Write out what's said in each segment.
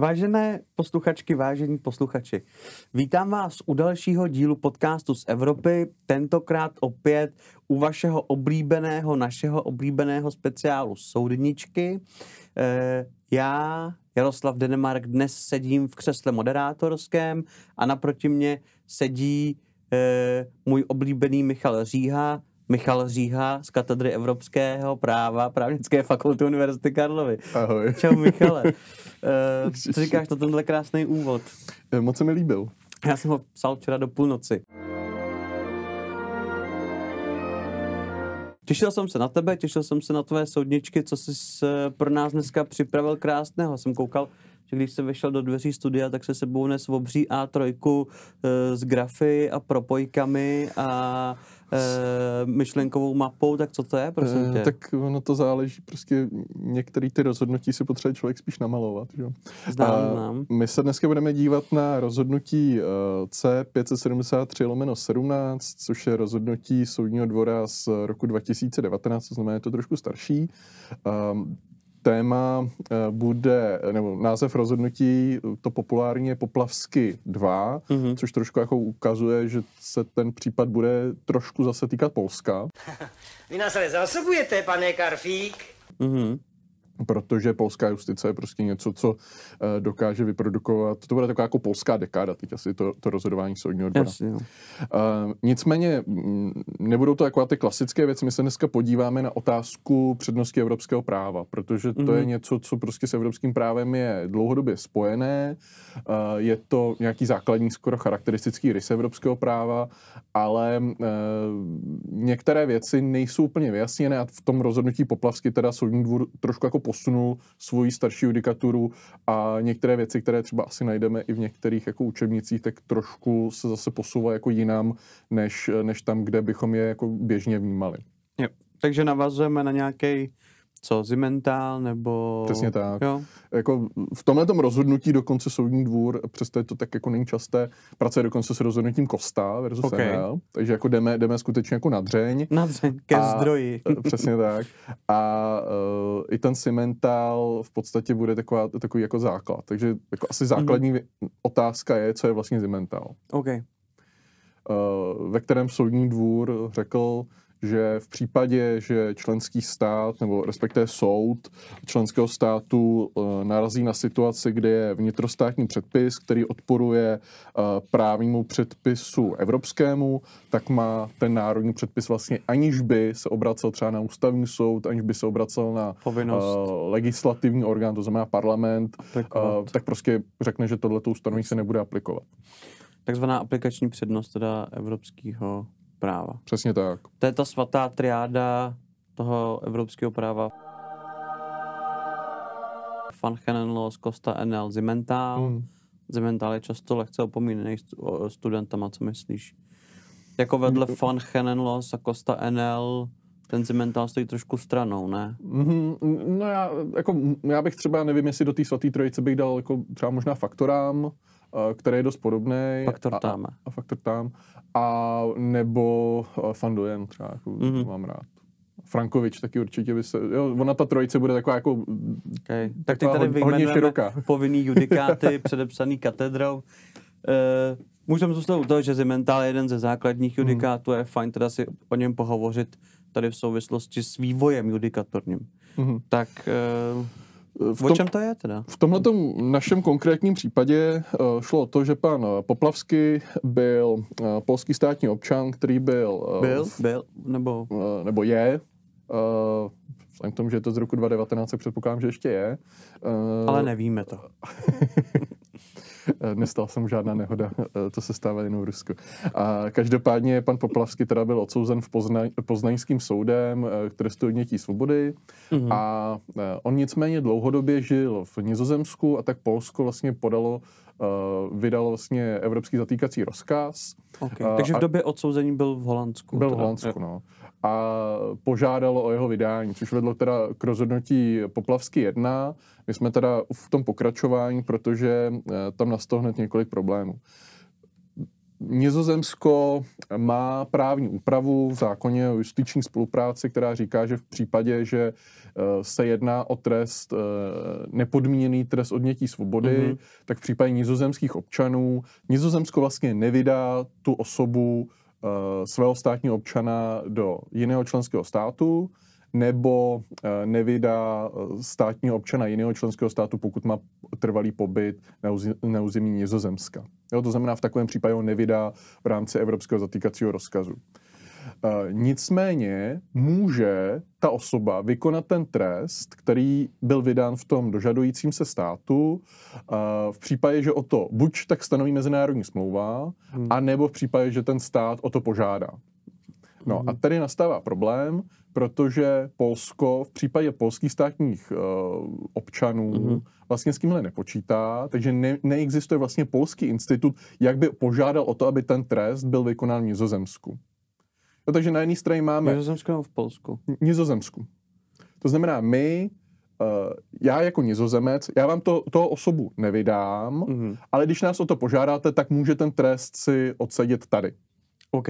Vážené posluchačky, vážení posluchači, vítám vás u dalšího dílu podcastu z Evropy, tentokrát opět u vašeho oblíbeného, našeho oblíbeného speciálu Soudničky. E, já, Jaroslav Denemark, dnes sedím v křesle moderátorském a naproti mě sedí e, můj oblíbený Michal Říha, Michal Říha z katedry evropského práva právnické fakulty Univerzity Karlovy. Ahoj. Čau Michale. Uh, co říkáš na tenhle krásný úvod? Eh, moc se mi líbil. Já jsem ho psal včera do půlnoci. Těšil jsem se na tebe, těšil jsem se na tvé soudničky, co jsi pro nás dneska připravil krásného. Jsem koukal, že když se vešel do dveří studia, tak se sebou nes obří A3 uh, s grafy a propojkami a e, myšlenkovou mapou, tak co to je, prosím tě? E, tak ono to záleží, prostě některé ty rozhodnutí si potřebuje člověk spíš namalovat. Že? Znám, znám. My se dneska budeme dívat na rozhodnutí C573 lomeno 17, což je rozhodnutí soudního dvora z roku 2019, to znamená, je to trošku starší téma eh, bude, nebo název rozhodnutí, to populárně je Poplavsky 2, mm-hmm. což trošku jako ukazuje, že se ten případ bude trošku zase týkat Polska. Vy nás ale zásobujete, pane Karfík. Mm-hmm protože polská justice je prostě něco, co uh, dokáže vyprodukovat. To bude taková jako polská dekáda, teď asi to, to rozhodování soudního dvora. Jasně, uh, nicméně nebudou to takové ty klasické věci. My se dneska podíváme na otázku přednosti evropského práva, protože to mm-hmm. je mhm. něco, co prostě s evropským právem je dlouhodobě spojené. Uh, je to nějaký základní, skoro charakteristický rys evropského práva, ale uh, některé věci nejsou úplně vyjasněné a v tom rozhodnutí Poplavsky teda soudní dvůr trošku jako posunul svoji starší judikaturu a některé věci, které třeba asi najdeme i v některých jako učebnicích, tak trošku se zase posouvají jako jinam, než, než tam, kde bychom je jako běžně vnímali. Jo. Takže navazujeme na nějaký co, Zimental nebo... Přesně tak. Jo. Jako v tomhle rozhodnutí dokonce soudní dvůr, přesto je to tak jako není časté, pracuje dokonce s rozhodnutím Kosta versus okay. ML, takže jako jdeme, jdeme skutečně jako na dřeň. Na dřeň, ke a, zdroji. přesně tak. A uh, i ten Cimental v podstatě bude taková, takový jako základ. Takže jako asi základní mm-hmm. otázka je, co je vlastně Zimental. Okay. Uh, ve kterém soudní dvůr řekl, že v případě, že členský stát nebo respektive soud členského státu uh, narazí na situaci, kde je vnitrostátní předpis, který odporuje uh, právnímu předpisu evropskému, tak má ten národní předpis vlastně, aniž by se obracel třeba na ústavní soud, aniž by se obracel na uh, legislativní orgán, to znamená parlament, uh, tak prostě řekne, že tohleto ustanovení se nebude aplikovat. Takzvaná aplikační přednost teda evropského práva. Přesně tak. To je ta svatá triáda toho evropského práva. Van Henenlos, Costa NL, Zimental. Mm. Zimental je často lehce opomínený studentama, co myslíš? Jako vedle mm. Van Henenlos a Costa NL ten Zimental stojí trošku stranou, ne? Mm-hmm, no já, jako, já bych třeba, nevím, jestli do té svaté trojice bych dal jako třeba možná faktorám, který je dost podobný. Faktor a, tam. A, faktor tam. A nebo Fandujen třeba, jako mm-hmm. mám rád. Frankovič taky určitě by se, jo, ona ta trojice bude taková jako okay. Tak ty tady vyjmenujeme povinný judikáty předepsaný katedrou. Uh, můžeme zůstat u toho, že Zimental je jeden ze základních mhm. judikátů, mm. je fajn teda si o něm pohovořit tady v souvislosti s vývojem judikatorním. Mm. Tak uh, v tom, o čem to je teda? V tomhle našem konkrétním případě uh, šlo o to, že pan Poplavsky byl uh, polský státní občan, který byl... Byl? Byl? Nebo? Nebo je. Vzhledem k tomu, že je to z roku 2019, tak předpokládám, že ještě je. Ale nevíme to. Eh, Nestal jsem žádná nehoda, eh, to se stává jenom v Rusku. A každopádně pan Poplavský teda byl odsouzen v Pozna, poznaňským soudem eh, k trestu odnětí svobody mm-hmm. a on nicméně dlouhodobě žil v Nizozemsku a tak Polsko vlastně podalo vydalo vlastně evropský zatýkací rozkaz. Okay. Takže v době odsouzení byl v Holandsku. Byl v Holandsku, no a požádalo o jeho vydání, což vedlo teda k rozhodnutí Poplavsky 1. My jsme teda v tom pokračování, protože eh, tam nastalo hned několik problémů. Nizozemsko má právní úpravu v zákoně o justiční spolupráci, která říká, že v případě, že uh, se jedná o trest, uh, nepodmíněný trest odnětí svobody, mm-hmm. tak v případě nizozemských občanů Nizozemsko vlastně nevydá tu osobu svého státního občana do jiného členského státu, nebo eh, nevydá eh, státního občana jiného členského státu, pokud má trvalý pobyt na území Nizozemska. Jo, to znamená, v takovém případě ho nevydá v rámci evropského zatýkacího rozkazu. Uh, nicméně může ta osoba vykonat ten trest, který byl vydán v tom dožadujícím se státu, uh, v případě, že o to buď tak stanoví mezinárodní smlouva, hmm. anebo v případě, že ten stát o to požádá. No hmm. a tady nastává problém, protože Polsko v případě polských státních uh, občanů mm-hmm. vlastně s tímhle nepočítá, takže ne, neexistuje vlastně polský institut, jak by požádal o to, aby ten trest byl vykonán v Nizozemsku. No, takže na jedné straně máme... Nizozemsku nebo v Polsku? Nizozemsku. To znamená, my, uh, já jako nizozemec, já vám to, toho osobu nevydám, mm-hmm. ale když nás o to požádáte, tak může ten trest si odsedět tady. OK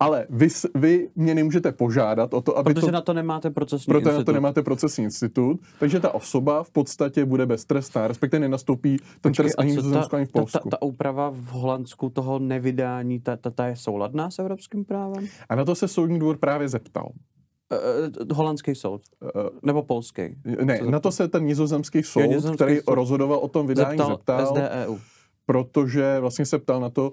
ale vy, vy mě nemůžete požádat o to, aby Protože to, na to nemáte procesní proto institut. na to nemáte procesní institut, takže ta osoba v podstatě bude beztrestná, respektive nenastoupí ten trest ani v Nizozemsku, ani v Polsku. Ta, ta, ta úprava v Holandsku toho nevydání, ta, ta, ta je souladná s evropským právem? A na to se soudní dvůr právě zeptal. Uh, holandský soud? Uh, Nebo polský? Ne, na to se ten nizozemský soud, jo, nizozemský který soud rozhodoval o tom vydání, zeptal, zeptal SDEU. Protože vlastně se ptal na to,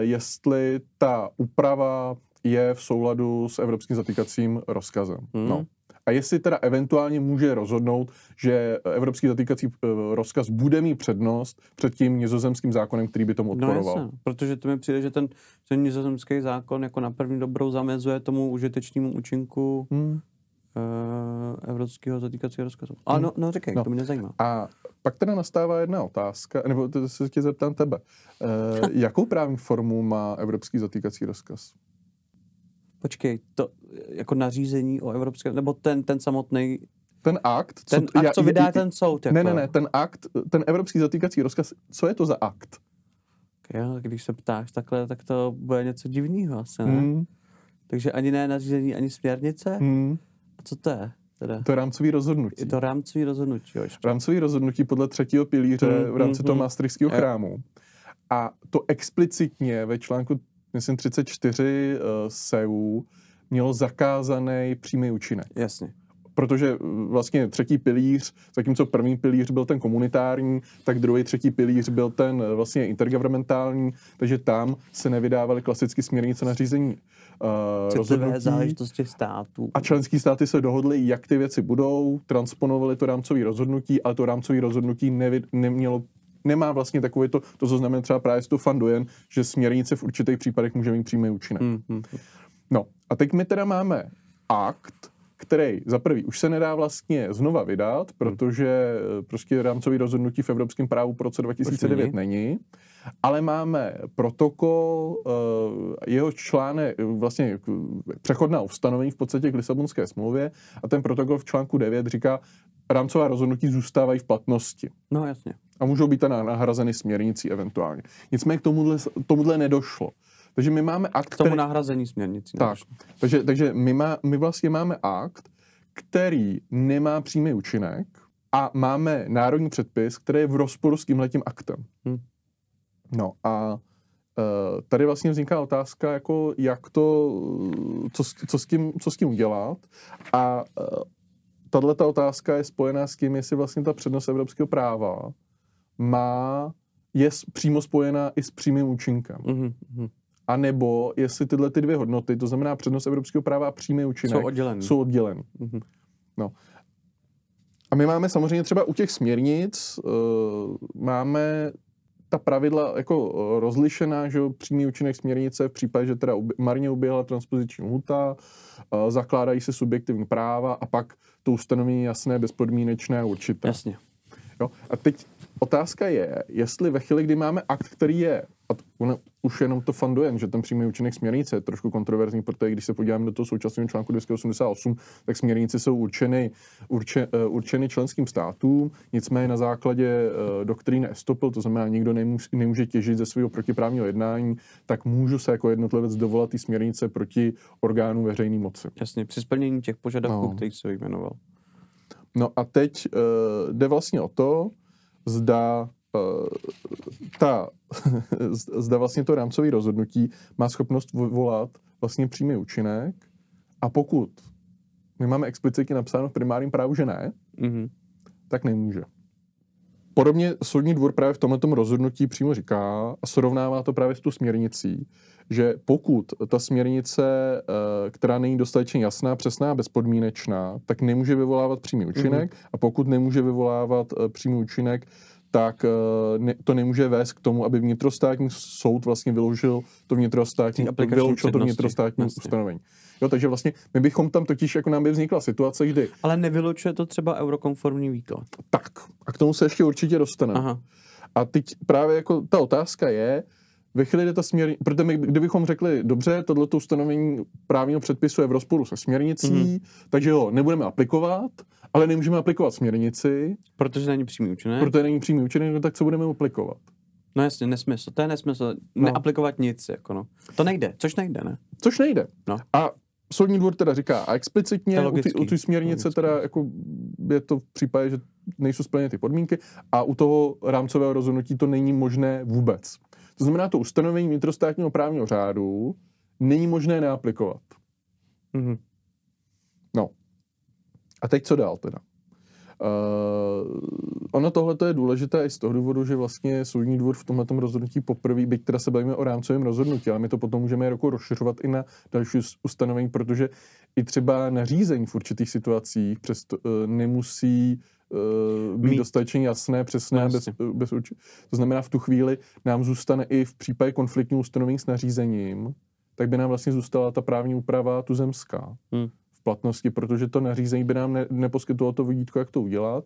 jestli ta úprava je v souladu s evropským zatýkacím rozkazem. Hmm. No. A jestli teda eventuálně může rozhodnout, že evropský zatýkací eh, rozkaz bude mít přednost před tím nizozemským zákonem, který by tomu no, odporoval. No jasně, protože to mi přijde, že ten, ten nizozemský zákon jako na první dobrou zamezuje tomu užitečnému účinku hmm. Uh, evropského zatýkacího rozkazu. A hmm. no, no říkej, no. to mě nezajímá. A pak teda nastává jedna otázka, nebo to se tě zeptám tebe. Uh, jakou právní formu má evropský zatýkací rozkaz? Počkej, to jako nařízení o evropském, nebo ten, ten samotný ten akt, ten co, akt, já, co vydá já, ten soud. Jako. Ne, ne, ne, ten akt, ten evropský zatýkací rozkaz, co je to za akt? Jo, když se ptáš takhle, tak to bude něco divného asi, ne? Hmm. Takže ani ne nařízení, ani směrnice? Hmm. A co to je? Teda? To je rámcový rozhodnutí. Je to rámcový rozhodnutí, jo. Rámcový rozhodnutí podle třetího pilíře hmm, v rámci hmm, toho hmm. Maastrichtského chrámu. A to explicitně ve článku myslím 34 uh, SEU mělo zakázaný přímý účinek. Jasně. Protože uh, vlastně třetí pilíř, zatímco první pilíř byl ten komunitární, tak druhý, třetí pilíř byl ten uh, vlastně intergovernmentální, takže tam se nevydávaly klasicky směrnice na řízení uh, rozhodnutí. záležitosti států. A členský státy se dohodly, jak ty věci budou, transponovali to rámcové rozhodnutí, ale to rámcové rozhodnutí nevy, nemělo nemá vlastně takové to, to, co znamená třeba právě to Fandujen, že směrnice v určitých případech může mít přímý účinek. Mm-hmm. No a teď my teda máme akt, který za prvý už se nedá vlastně znova vydat, protože hmm. prostě rámcový rozhodnutí v evropském právu po roce 2009 není. není, ale máme protokol, eh, jeho článek, vlastně přechodná ustanovení v podstatě k Lisabonské smlouvě a ten protokol v článku 9 říká, rámcová rozhodnutí zůstávají v platnosti. No jasně. A můžou být nahrazeny směrnicí eventuálně. Nicméně k tomuhle, tomuhle nedošlo. Takže my máme akt, K tomu který... nahrazení směrnicí. Tak, takže, takže my, má, my vlastně máme akt, který nemá přímý účinek a máme národní předpis, který je v rozporu s tímhletím aktem. Hmm. No a uh, tady vlastně vzniká otázka, jako jak to, co, co, s, tím, co s tím udělat a uh, tahle ta otázka je spojená s tím, jestli vlastně ta přednost evropského práva má, je přímo spojená i s přímým účinkem. Mm-hmm. A nebo jestli tyhle ty dvě hodnoty, to znamená přednost evropského práva a přímý účinek, jsou oddělený. Jsou oddělený. Mm-hmm. No. A my máme samozřejmě třeba u těch směrnic, uh, máme ta pravidla jako rozlišená, že přímý účinek směrnice v případě, že teda marně uběhla transpoziční lhuta, uh, zakládají se subjektivní práva a pak to ustanovení jasné, bezpodmínečné a určité. Jasně. Jo? A teď otázka je, jestli ve chvíli, kdy máme akt, který je, už jenom to fundujem, že ten přímý účinek směrnice je trošku kontroverzní, protože když se podíváme do toho současného článku 288, tak směrnice jsou určeny, urče, uh, určeny členským státům, nicméně na základě uh, doktríny Estopel, to znamená, nikdo nemůže, nemůže těžit ze svého protiprávního jednání, tak můžu se jako jednotlivec dovolat ty směrnice proti orgánu veřejné moci. Jasně, při splnění těch požadavků, no. kterých se jmenoval. No a teď uh, jde vlastně o to, zda ta, zda vlastně to rámcové rozhodnutí má schopnost vyvolat vlastně přímý účinek a pokud my máme explicitně napsáno v primárním právu, že ne, mm-hmm. tak nemůže. Podobně soudní dvůr právě v tomto rozhodnutí přímo říká a srovnává to právě s tu směrnicí, že pokud ta směrnice, eh, která není dostatečně jasná, přesná a bezpodmínečná, tak nemůže vyvolávat přímý účinek mm-hmm. a pokud nemůže vyvolávat eh, přímý účinek, tak eh, to nemůže vést k tomu, aby vnitrostátní soud vlastně vyložil to vnitrostátní, vyloučil to vnitrostátní vlastně. ustanovení. Jo, takže vlastně my bychom tam totiž, jako nám by vznikla situace, kdy... Ale nevylučuje to třeba eurokonformní výklad. Tak, a k tomu se ještě určitě dostaneme. A teď právě jako ta otázka je, ve chvíli, kdy ta směrnice, protože my, kdybychom řekli, dobře, tohleto ustanovení právního předpisu je v rozporu se směrnicí, mm-hmm. takže ho nebudeme aplikovat, ale nemůžeme aplikovat směrnici. Protože není přímý účinek. Protože není přímý účinek, no tak co budeme aplikovat? No jasně, nesmysl. To je nesmysl. No. Neaplikovat nic, jako no. To nejde, což nejde, ne? Což nejde. No. A soudní dvůr teda říká, a explicitně u ty směrnice logický. teda jako je to v případě, že nejsou splněny ty podmínky a u toho rámcového rozhodnutí to není možné vůbec. To znamená, to ustanovení vnitrostátního právního řádu není možné neaplikovat. Mm-hmm. No. A teď co dál teda? Uh, ono tohle je důležité i z toho důvodu, že vlastně soudní dvůr v tomhle rozhodnutí poprvé, byť teda se bavíme o rámcovém rozhodnutí, ale my to potom můžeme jako rozšiřovat i na další ustanovení, protože i třeba nařízení v určitých situacích přesto, uh, nemusí uh, být Mít. dostatečně jasné, přesné, no, bez, bez urči- To znamená, v tu chvíli nám zůstane i v případě konfliktního ustanovení s nařízením, tak by nám vlastně zůstala ta právní úprava tuzemská. Hmm v platnosti, protože to nařízení by nám ne, neposkytovalo to vodítko, jak to udělat.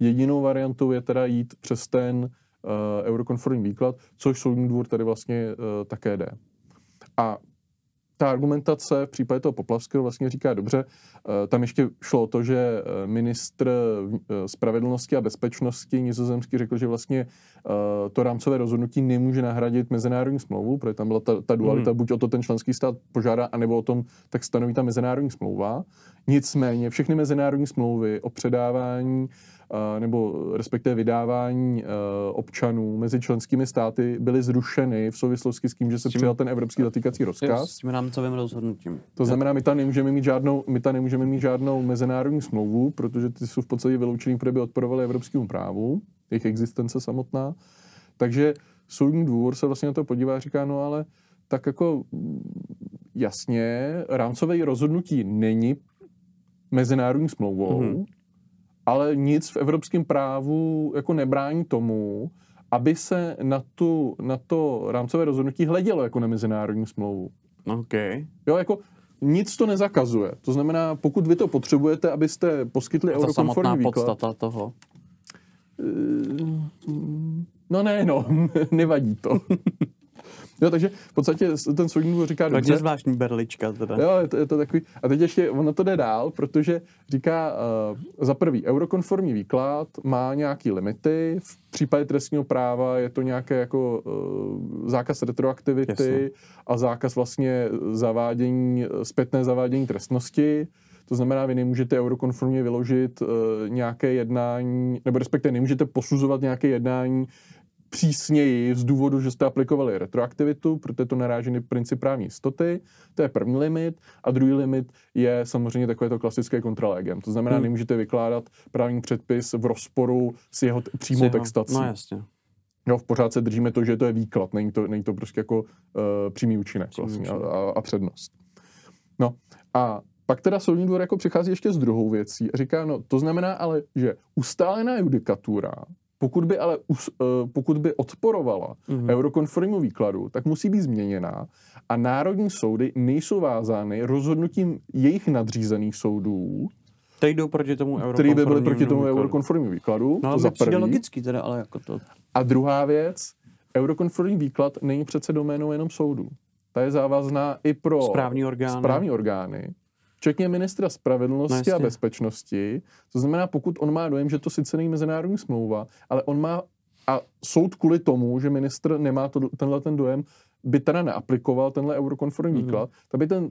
Jedinou variantou je teda jít přes ten uh, eurokonformní výklad, což soudní dvůr tady vlastně uh, také jde. A ta argumentace v případě toho Poplavského vlastně říká dobře, eh, tam ještě šlo o to, že eh, ministr eh, spravedlnosti a bezpečnosti nizozemský řekl, že vlastně to rámcové rozhodnutí nemůže nahradit mezinárodní smlouvu, protože tam byla ta, ta dualita, hmm. buď o to ten členský stát požádá, anebo o tom tak stanoví ta mezinárodní smlouva. Nicméně všechny mezinárodní smlouvy o předávání nebo respektive vydávání občanů mezi členskými státy byly zrušeny v souvislosti s tím, že se přijal ten evropský zatýkací rozkaz. S tím rámcovým rozhodnutím. To znamená, my tam nemůžeme mít žádnou, my tam nemůžeme mít žádnou mezinárodní smlouvu, protože ty jsou v podstatě vyloučený, protože by odporovaly evropskému právu, jejich existence samotná. Takže soudní dvůr se vlastně na to podívá a říká, no ale tak jako jasně, rámcové rozhodnutí není mezinárodní smlouvou, mm-hmm ale nic v evropském právu jako nebrání tomu, aby se na, tu, na to rámcové rozhodnutí hledělo jako na mezinárodní smlouvu. OK. Jo, jako nic to nezakazuje. To znamená, pokud vy to potřebujete, abyste poskytli eurokonformní výklad... podstata toho? Eh, no ne, no, nevadí to. Jo, takže v podstatě ten soudní dvůr říká dobře. Takže zvláštní berlička teda. Jo, je to, je to takový. A teď ještě ono to jde dál, protože říká uh, za prvý, eurokonformní výklad má nějaký limity. V případě trestního práva je to nějaké jako uh, zákaz retroaktivity Jasně. a zákaz vlastně zavádění, zpětné zavádění trestnosti. To znamená, vy nemůžete eurokonformně vyložit uh, nějaké jednání, nebo respektive nemůžete posuzovat nějaké jednání přísněji z důvodu, že jste aplikovali retroaktivitu, protože to naráží na princip právní jistoty. To je první limit. A druhý limit je samozřejmě takové to klasické kontralegem. To znamená, hmm. nemůžete vykládat právní předpis v rozporu s jeho t- přímou textací. No jasně. Jo, v pořád se držíme to, že to je výklad, není to, není to prostě jako uh, přímý účinek přímý vlastně účinek. A, a přednost. No a pak teda soudní dvor jako přichází ještě s druhou věcí a říká, no to znamená ale, že ustálená judikatura pokud by ale uh, pokud by odporovala mm-hmm. eurokonformnímu výkladu, tak musí být změněná a národní soudy nejsou vázány rozhodnutím jejich nadřízených soudů, Který jdou proti tomu který by byly proti tomu eurokonformnímu výkladu. No, to za první. logicky teda, ale jako to. A druhá věc, eurokonformní výklad není přece doménou jenom soudů. Ta je závazná i pro správní orgány, správní orgány včetně ministra spravedlnosti no, a bezpečnosti. To znamená, pokud on má dojem, že to sice není mezinárodní smlouva, ale on má a soud kvůli tomu, že ministr nemá to, tenhle ten dojem, by teda neaplikoval tenhle eurokonformní mm-hmm. výklad, tak by ten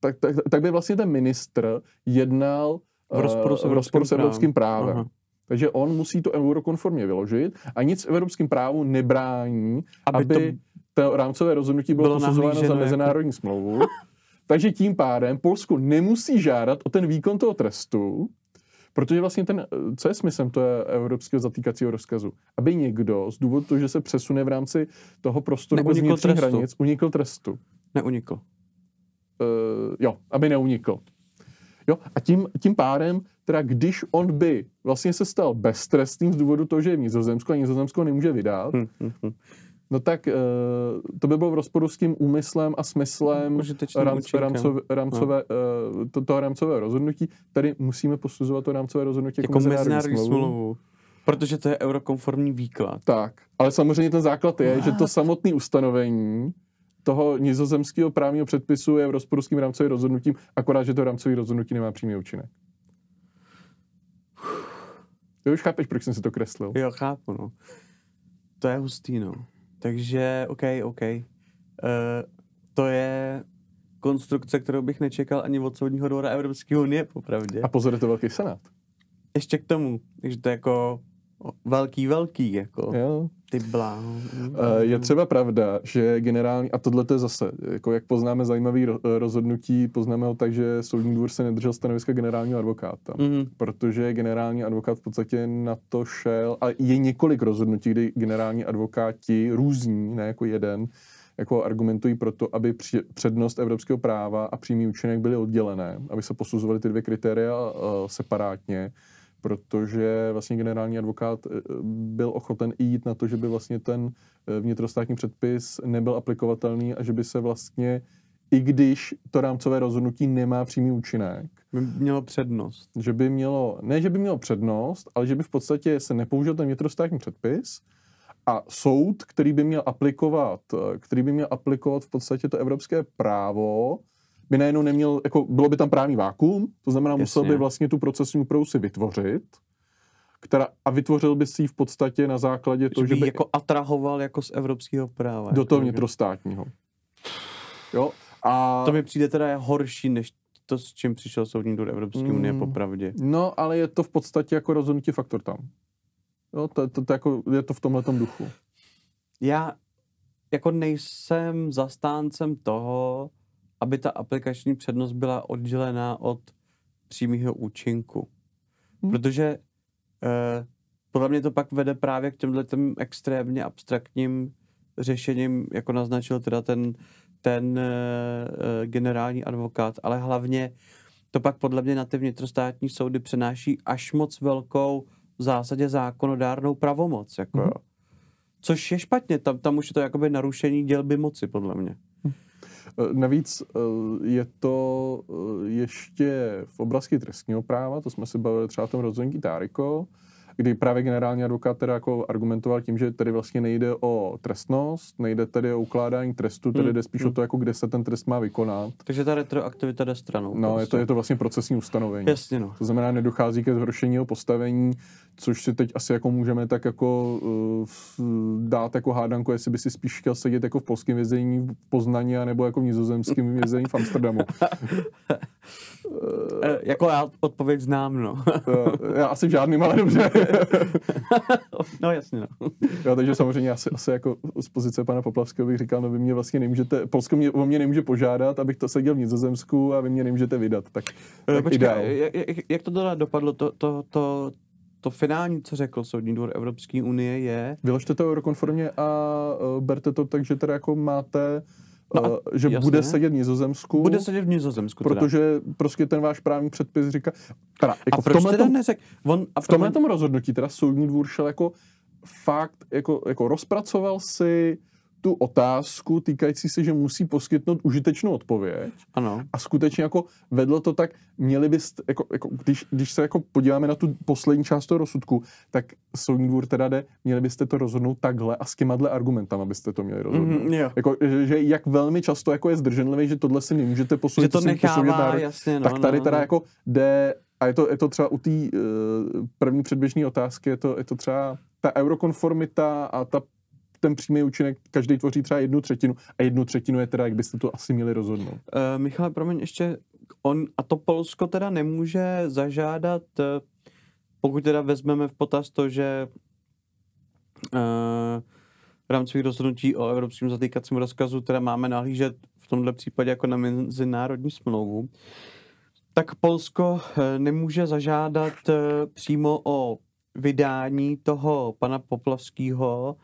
tak, tak, tak by vlastně ten ministr jednal v rozporu s, uh, v rozporu s evropským právem. Aha. Takže on musí to eurokonformně vyložit a nic v evropském právu nebrání, aby, aby to, to rámcové rozhodnutí bylo, bylo posuzováno za jako- mezinárodní jako... smlouvu. Takže tím pádem Polsko nemusí žádat o ten výkon toho trestu, protože vlastně ten, co je smyslem toho evropského zatýkacího rozkazu? Aby někdo z důvodu toho, že se přesune v rámci toho prostoru bez vnitřních hranic, unikl trestu. Neunikl. Uh, jo, aby neunikl. Jo, a tím, tím pádem, teda když on by vlastně se stal beztrestným z důvodu toho, že je v Nizozemsku a Nizozemsko nemůže vydat, hmm, hmm, hmm. No tak uh, to by bylo v rozporu s tím úmyslem a smyslem rámc, rámcové, rámcové, no. uh, to, toho rámcové rozhodnutí. Tady musíme posuzovat to rámcové rozhodnutí jako, jako mezinárodní smlouvu. smlouvu. Protože to je eurokonformní výklad. Tak, ale samozřejmě ten základ je, What? že to samotné ustanovení toho nizozemského právního předpisu je v rozporu s tím rámcovým rozhodnutím, akorát, že to rámcové rozhodnutí nemá přímý účinek. Ty už chápeš, proč jsem si to kreslil. Jo, chápu, no. To je hustý, no. Takže, OK, OK. Uh, to je konstrukce, kterou bych nečekal ani od soudního dvora Evropské unie, popravdě. A pozor, je to velký senát. Ještě k tomu, takže to je jako velký, velký, jako. Jo. Ty bláho. Eh, je třeba pravda, že generální, a tohle to je zase, jako jak poznáme zajímavý rozhodnutí, poznáme ho tak, že soudní dvůr se nedržel stanoviska generálního advokáta, mm-hmm. protože generální advokát v podstatě na to šel, a je několik rozhodnutí, kdy generální advokáti různí, ne jako jeden, jako argumentují pro to, aby při, přednost evropského práva a přímý účinek byly oddělené, aby se posuzovaly ty dvě kritéria uh, separátně protože vlastně generální advokát eh, byl ochoten i jít na to, že by vlastně ten eh, vnitrostátní předpis nebyl aplikovatelný a že by se vlastně, i když to rámcové rozhodnutí nemá přímý účinek, by mělo přednost. Že by mělo, ne, že by mělo přednost, ale že by v podstatě se nepoužil ten vnitrostátní předpis a soud, který by měl aplikovat, eh, který by měl aplikovat v podstatě to evropské právo, by najednou neměl, jako bylo by tam právní vákuum, to znamená, Jasně. musel by vlastně tu procesní úpravu si vytvořit, která, a vytvořil by si ji v podstatě na základě toho, že by... jako atrahoval jako z evropského práva. Do jako toho vnitrostátního. Jo? A... To mi přijde teda horší, než to, s čím přišel soudní dvůr Evropské mm, unie, popravdě. No, ale je to v podstatě jako rozhodnutí faktor tam. Jo, to, to, to, jako, je to v tomhle duchu. Já jako nejsem zastáncem toho, aby ta aplikační přednost byla oddělená od přímého účinku. Hmm. Protože eh, podle mě to pak vede právě k těmhle těm extrémně abstraktním řešením, jako naznačil teda ten, ten eh, generální advokát, ale hlavně to pak podle mě na ty vnitrostátní soudy přenáší až moc velkou v zásadě zákonodárnou pravomoc. Jako, hmm. Což je špatně, tam, tam už je to jakoby narušení dělby moci, podle mě. Eh, navíc eh, je to eh, ještě v oblasti trestního práva, to jsme se bavili třeba o tom rozhodnutí Táriko, kdy právě generální advokát teda jako argumentoval tím, že tady vlastně nejde o trestnost, nejde tedy o ukládání trestu, tedy hmm. jde spíš hmm. o to, jako kde se ten trest má vykonat. Takže ta retroaktivita jde stranou. No, prostě. je to, je to vlastně procesní ustanovení. Jasně, no. To znamená, nedochází ke zhoršení jeho postavení, což si teď asi jako můžeme tak jako uh, dát jako hádanku, jestli by si spíš chtěl sedět jako v polském vězení v Poznaní, nebo jako v nizozemském vězení v Amsterdamu. e, jako já odpověď znám, no. já asi žádný, ale dobře. no jasně, no. jo, takže samozřejmě asi, asi jako z pozice pana Poplavského bych říkal, no vy mě vlastně nemůžete, Polsko mě, o mě nemůže požádat, abych to seděl v Nizozemsku a vy mě nemůžete vydat, tak, tak Počkej. Jak, jak to teda dopadlo, to, to, to, to finální, co řekl Soudní dvor Evropské unie, je... Vyložte to eurokonformně a uh, berte to tak, že teda jako máte No a, že jasně. bude sedět v Nizozemsku. Bude sedět v Nizozemsku. Protože teda. prostě ten váš právní předpis říká. Teda, jako a v proč teda neřek? On, a v tomhle tom rozhodnutí teda soudní dvůr šel jako fakt, jako, jako rozpracoval si tu otázku týkající se, že musí poskytnout užitečnou odpověď. Ano. A skutečně jako vedlo to tak, měli byste, jako, jako, když, když se jako podíváme na tu poslední část toho rozsudku, tak soudní dvůr teda jde, měli byste to rozhodnout takhle a s těma argumentama byste to měli rozhodnout. Mm, jo. Jako, že, že, jak velmi často jako je zdrženlivý, že tohle si nemůžete posoudit. Že to nechává, jasně, no, Tak tady no, teda no. jako jde, a je to, je to třeba u té uh, první předběžné otázky, je to, je to třeba ta eurokonformita a ta ten přímý účinek každý tvoří třeba jednu třetinu a jednu třetinu je teda, jak byste to asi měli rozhodnout. Uh, Michale, promiň, ještě on, a to Polsko teda nemůže zažádat, eh, pokud teda vezmeme v potaz to, že uh, v rámci rozhodnutí o evropském zatýkacím rozkazu teda máme nahlížet v tomhle případě jako na mezinárodní smlouvu, tak Polsko nemůže zažádat přímo o vydání toho pana Poplavského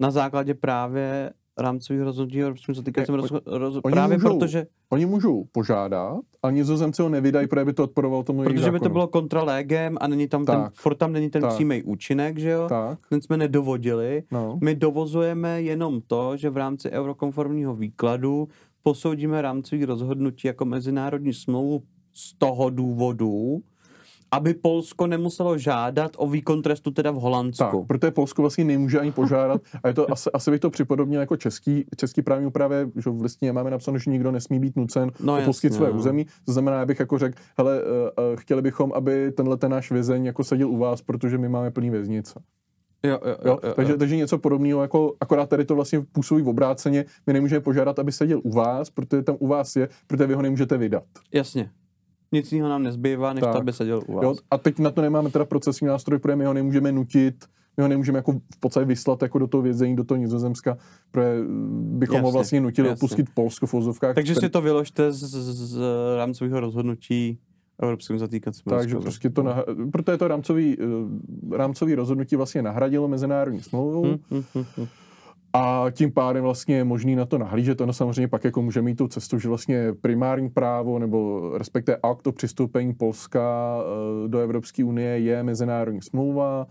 na základě právě rámcových rozhodnutí Evropským zatýkacím roz, roz, právě můžou, protože... Oni můžou požádat, ale nizozemci ho nevydají, protože by to odporovalo tomu Protože zákonu. by to bylo kontra legem a není tam tak, ten, furt tam není ten tak, přímý účinek, že jo? Tak. Ten jsme nedovodili. No. My dovozujeme jenom to, že v rámci eurokonformního výkladu posoudíme rámcový rozhodnutí jako mezinárodní smlouvu z toho důvodu, aby Polsko nemuselo žádat o výkon trestu teda v Holandsku. Tak, protože Polsko vlastně nemůže ani požádat, a je to asi, asi bych to připodobnil jako český, český právní úpravě, že v listině máme napsáno, že nikdo nesmí být nucen no, opustit své no. území. To znamená, abych jako řekl, hele, uh, uh, chtěli bychom, aby tenhle ten náš vězeň jako seděl u vás, protože my máme plný věznice. Jo, jo, jo, jo, takže, takže něco podobného, jako akorát tady to vlastně působí v obráceně. My nemůžeme požádat, aby seděl u vás, protože tam u vás je, protože vy ho nemůžete vydat. Jasně nic jiného nám nezbývá, než tak. aby seděl u vás. Jo, a teď na to nemáme teda procesní nástroj, protože my ho nemůžeme nutit, my ho nemůžeme jako v podstatě vyslat jako do toho vězení, do toho Nizozemska, protože bychom jasně, ho vlastně nutili jasně. opustit Polsko v vozovkách. Takže ten... si to vyložte z, z, z rámcového rozhodnutí evropským zatýkacím Takže prostě to, nah... protože to rámcový, rámcový rozhodnutí vlastně nahradilo mezinárodní smlouvu. Hmm, hmm, hmm, hmm. A tím pádem vlastně je možný na to nahlížet. Ono samozřejmě pak jako může mít tu cestu, že vlastně primární právo nebo respektive akt o přistoupení Polska do Evropské unie je mezinárodní smlouva,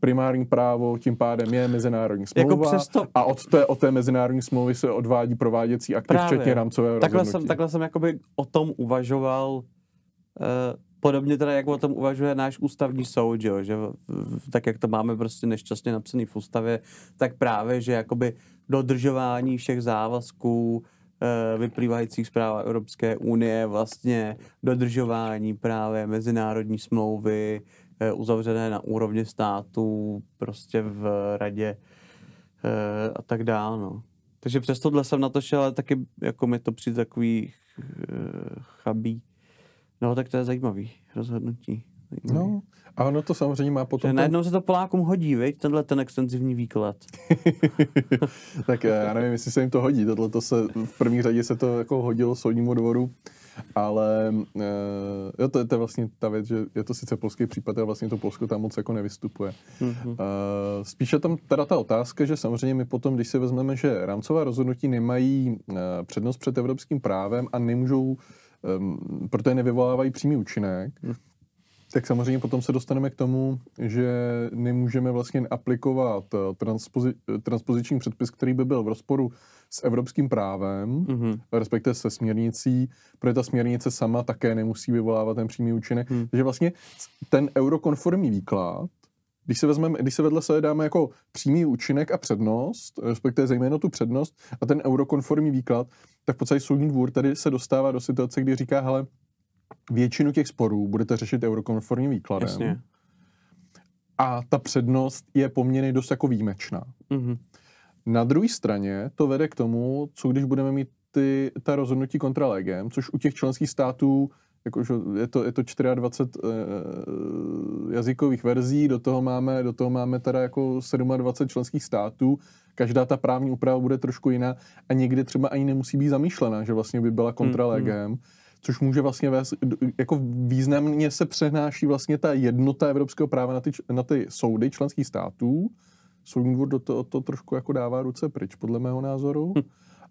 primární právo tím pádem je mezinárodní smlouva jako přesto... a od té, od té mezinárodní smlouvy se odvádí prováděcí akty, Právě. včetně rámcového takhle rozhodnutí. Jsem, takhle jsem jakoby o tom uvažoval uh, podobně teda, jak o tom uvažuje náš ústavní soud, jo, že tak, jak to máme prostě nešťastně napsaný v ústavě, tak právě, že jakoby dodržování všech závazků e, vyplývajících z práva Evropské unie, vlastně dodržování právě mezinárodní smlouvy e, uzavřené na úrovni států, prostě v radě e, a tak dále, no. Takže přes tohle jsem na to šel, ale taky jako mi to přijde takový chabý. No, tak to je zajímavý rozhodnutí. Zajímavý. No, a ono to samozřejmě má potom... Že najednou se to Polákům hodí, viď? tenhle ten extenzivní výklad. tak já nevím, jestli se jim to hodí. Tohle to se, v první řadě se to jako hodilo soudnímu dvoru, ale uh, jo, to, to je vlastně ta věc, že je to sice polský případ, ale vlastně to Polsko tam moc jako nevystupuje. Mm-hmm. Spíše tam teda ta otázka, že samozřejmě my potom, když si vezmeme, že rámcová rozhodnutí nemají přednost před evropským právem a nemůžou um, protože nevyvolávají přímý účinek, hmm. tak samozřejmě potom se dostaneme k tomu, že nemůžeme vlastně aplikovat transpozi- transpoziční předpis, který by byl v rozporu s evropským právem, mm-hmm. respektive se směrnicí, protože ta směrnice sama také nemusí vyvolávat ten přímý účinek. Mm. Takže vlastně ten eurokonformní výklad když se, vezmeme, když se vedle sebe dáme jako přímý účinek a přednost, respektive zejména tu přednost a ten eurokonformní výklad, tak v podstatě soudní dvůr tady se dostává do situace, kdy říká, hele, většinu těch sporů budete řešit eurokonformním výkladem. Jasně. A ta přednost je poměrně dost jako výjimečná. Mm-hmm. Na druhé straně to vede k tomu, co když budeme mít ty, ta rozhodnutí kontra legem, což u těch členských států jakože je to, je to 24 uh, jazykových verzí, do toho máme, do toho máme teda jako 27 členských států, každá ta právní úprava bude trošku jiná a někdy třeba ani nemusí být zamýšlená, že vlastně by byla kontra legem, mm, mm. což může vlastně vést, jako významně se přenáší vlastně ta jednota evropského práva na ty, na ty soudy členských států, soudní dvůr do toho to trošku jako dává ruce pryč, podle mého názoru. Hm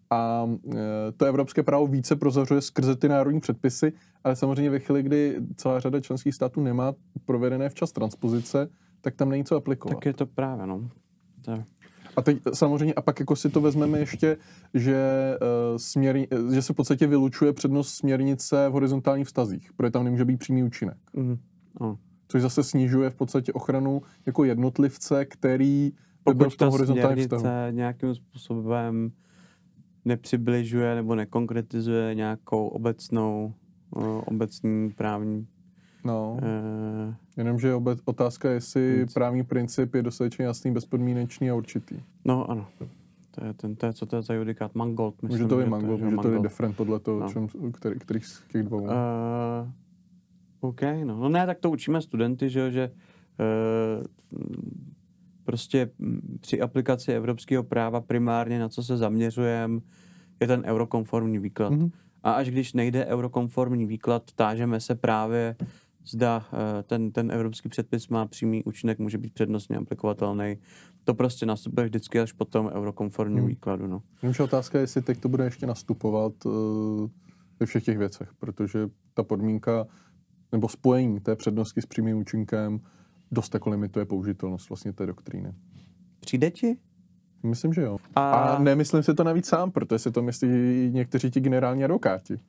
a e, to evropské právo více prozařuje skrze ty národní předpisy, ale samozřejmě ve chvíli, kdy celá řada členských států nemá provedené včas transpozice, tak tam není co aplikovat. Tak je to právě, no. To... A teď samozřejmě, a pak jako si to vezmeme ještě, že, uh, směr, že se v podstatě vylučuje přednost směrnice v horizontálních vztazích, protože tam nemůže být přímý účinek. Mm. Oh. Což zase snižuje v podstatě ochranu jako jednotlivce, který by byl v tom horizontálním vztahu. nějakým způsobem nepřibližuje nebo nekonkretizuje nějakou obecnou, obecní právní No, uh, jenomže obec, otázka je, jestli nic. právní princip je dostatečně jasný, bezpodmínečný a určitý. No, ano. To je, ten, to je, co to je za judikát? Mangold, myslím. Může to být Mangold, může to být different podle toho, no. čem, který, kterých z těch dvou. Uh, OK, no. no ne, tak to učíme studenty, že, že uh, prostě při aplikaci evropského práva primárně na co se zaměřujeme, je ten eurokonformní výklad. Mm-hmm. A až když nejde eurokonformní výklad, tážeme se právě, zda eh, ten, ten evropský předpis má přímý účinek, může být přednostně aplikovatelný. To prostě nastupuje vždycky až po tom eurokonformním hmm. výkladu. No. Může otázka je, jestli teď to bude ještě nastupovat uh, ve všech těch věcech, protože ta podmínka nebo spojení té přednosti s přímým účinkem dost jako limituje použitelnost vlastně té doktríny. Přijde ti? Myslím, že jo. A, a nemyslím si to navíc sám, protože si to myslí někteří ti generální advokáti. Uh,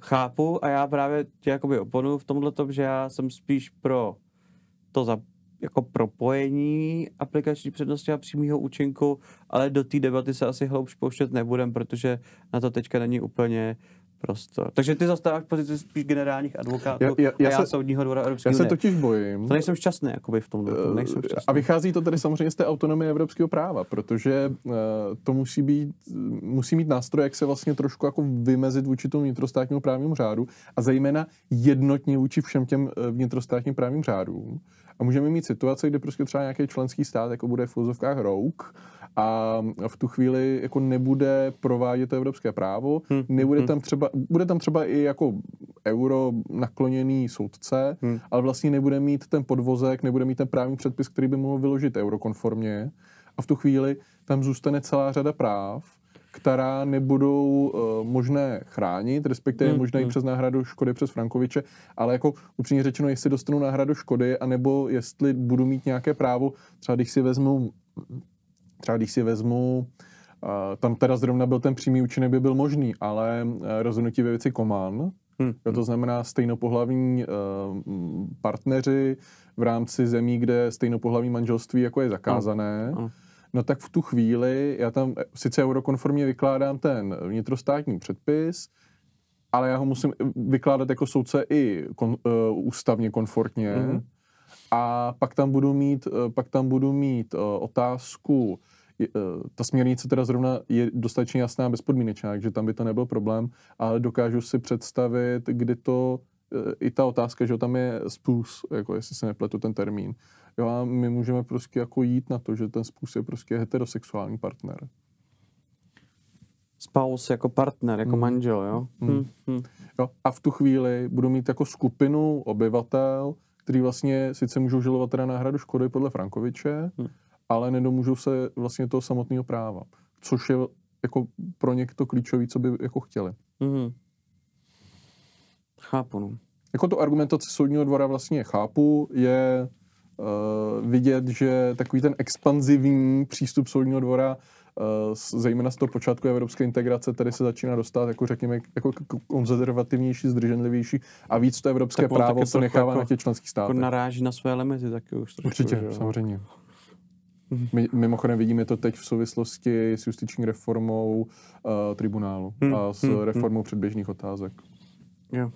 chápu a já právě tě jakoby oponu v tomhle tom, že já jsem spíš pro to za, jako propojení aplikační přednosti a přímého účinku, ale do té debaty se asi hloubš pouštět nebudem, protože na to teďka není úplně prostor. Takže ty zastáváš pozici spíš generálních advokátů já, já, já a já se, soudního dvora Evropské Já se totiž bojím. To nejsem šťastný jakoby v tom. Uh, nejsem šťastný. A vychází to tedy samozřejmě z té autonomie evropského práva, protože uh, to musí být, musí mít nástroj, jak se vlastně trošku jako vymezit vůči tomu vnitrostátnímu právnímu řádu a zejména jednotně vůči všem těm eh, vnitrostátním právním řádům. A můžeme mít situace, kde prostě třeba nějaký členský stát jako bude v úzovkách rouk a v tu chvíli jako nebude provádět to evropské právo, hmm. nebude hmm. tam třeba, bude tam třeba i jako euro nakloněný soudce, hmm. ale vlastně nebude mít ten podvozek, nebude mít ten právní předpis, který by mohl vyložit eurokonformně a v tu chvíli tam zůstane celá řada práv, která nebudou uh, možné chránit, respektive hmm, možná hmm. i přes náhradu škody přes Frankoviče, ale jako upřímně řečeno, jestli dostanu náhradu škody, anebo jestli budu mít nějaké právo, třeba když si vezmu Třeba když si vezmu, tam teda zrovna byl ten přímý účinek, by byl možný, ale e, rozhodnutí ve věci Koman, hmm. to znamená stejnopohlavní uh, partneři v rámci zemí, kde stejnopohlavní manželství jako je zakázané, no. no tak v tu chvíli já tam sice eurokonformně vykládám ten vnitrostátní předpis, ale já ho musím vykládat jako soudce i kon, uh, ústavně komfortně. Mm. A pak tam budu mít, pak tam budu mít uh, otázku Eh, ta směrnice teda zrovna je dostatečně jasná bezpodmínečná, takže tam by to nebyl problém, ale dokážu si představit, kdy to, eh, i ta otázka, že tam je spus, jako jestli se nepletu ten termín. Jo, a my můžeme prostě jako jít na to, že ten spus je prostě heterosexuální partner. Spouse jako partner, jako hmm. manžel, jo? Hmm. Hmm. Hmm. jo? A v tu chvíli budu mít jako skupinu obyvatel, který vlastně sice můžou žilovat teda náhradu škody podle Frankoviče, hmm ale nedomůžou se vlastně toho samotného práva, což je jako pro ně to klíčové, co by jako chtěli. Mm-hmm. Chápu, no. Jako to argumentace soudního dvora vlastně chápu, je uh, vidět, že takový ten expanzivní přístup soudního dvora uh, zejména z toho počátku evropské integrace tady se začíná dostat, jako řekněme, jako konzervativnější, zdrženlivější a víc to evropské právo se nechává jako, na těch členských státech. Jako naráží na své limity taky už trošku, Určitě, že, samozřejmě. My, mimochodem vidíme to teď v souvislosti s justiční reformou uh, tribunálu hmm. a s hmm. reformou hmm. předběžných otázek. Jo.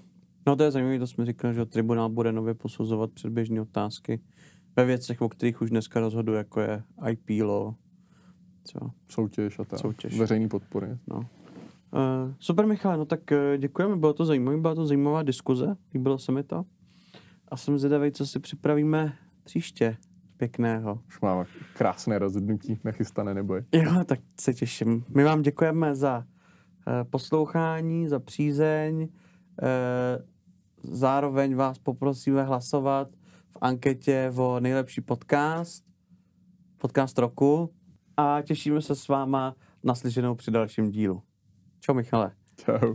No to je zajímavé, to jsme říkali, že tribunál bude nově posuzovat předběžné otázky ve věcech, o kterých už dneska rozhoduje, jako je IP law, třeba. Soutěž a tak. Soutěž. Veřejný podpory. No. Uh, super, Michale, no tak uh, děkujeme, bylo to zajímavé, byla to zajímavá diskuze, líbilo se mi to. A jsem zvědavý, co si připravíme příště pěkného. Už máme krásné rozhodnutí, nechystané neboj. Jo, tak se těším. My vám děkujeme za uh, poslouchání, za přízeň. Uh, zároveň vás poprosíme hlasovat v anketě o nejlepší podcast, podcast roku a těšíme se s váma naslyšenou při dalším dílu. Čau Michale. Čau.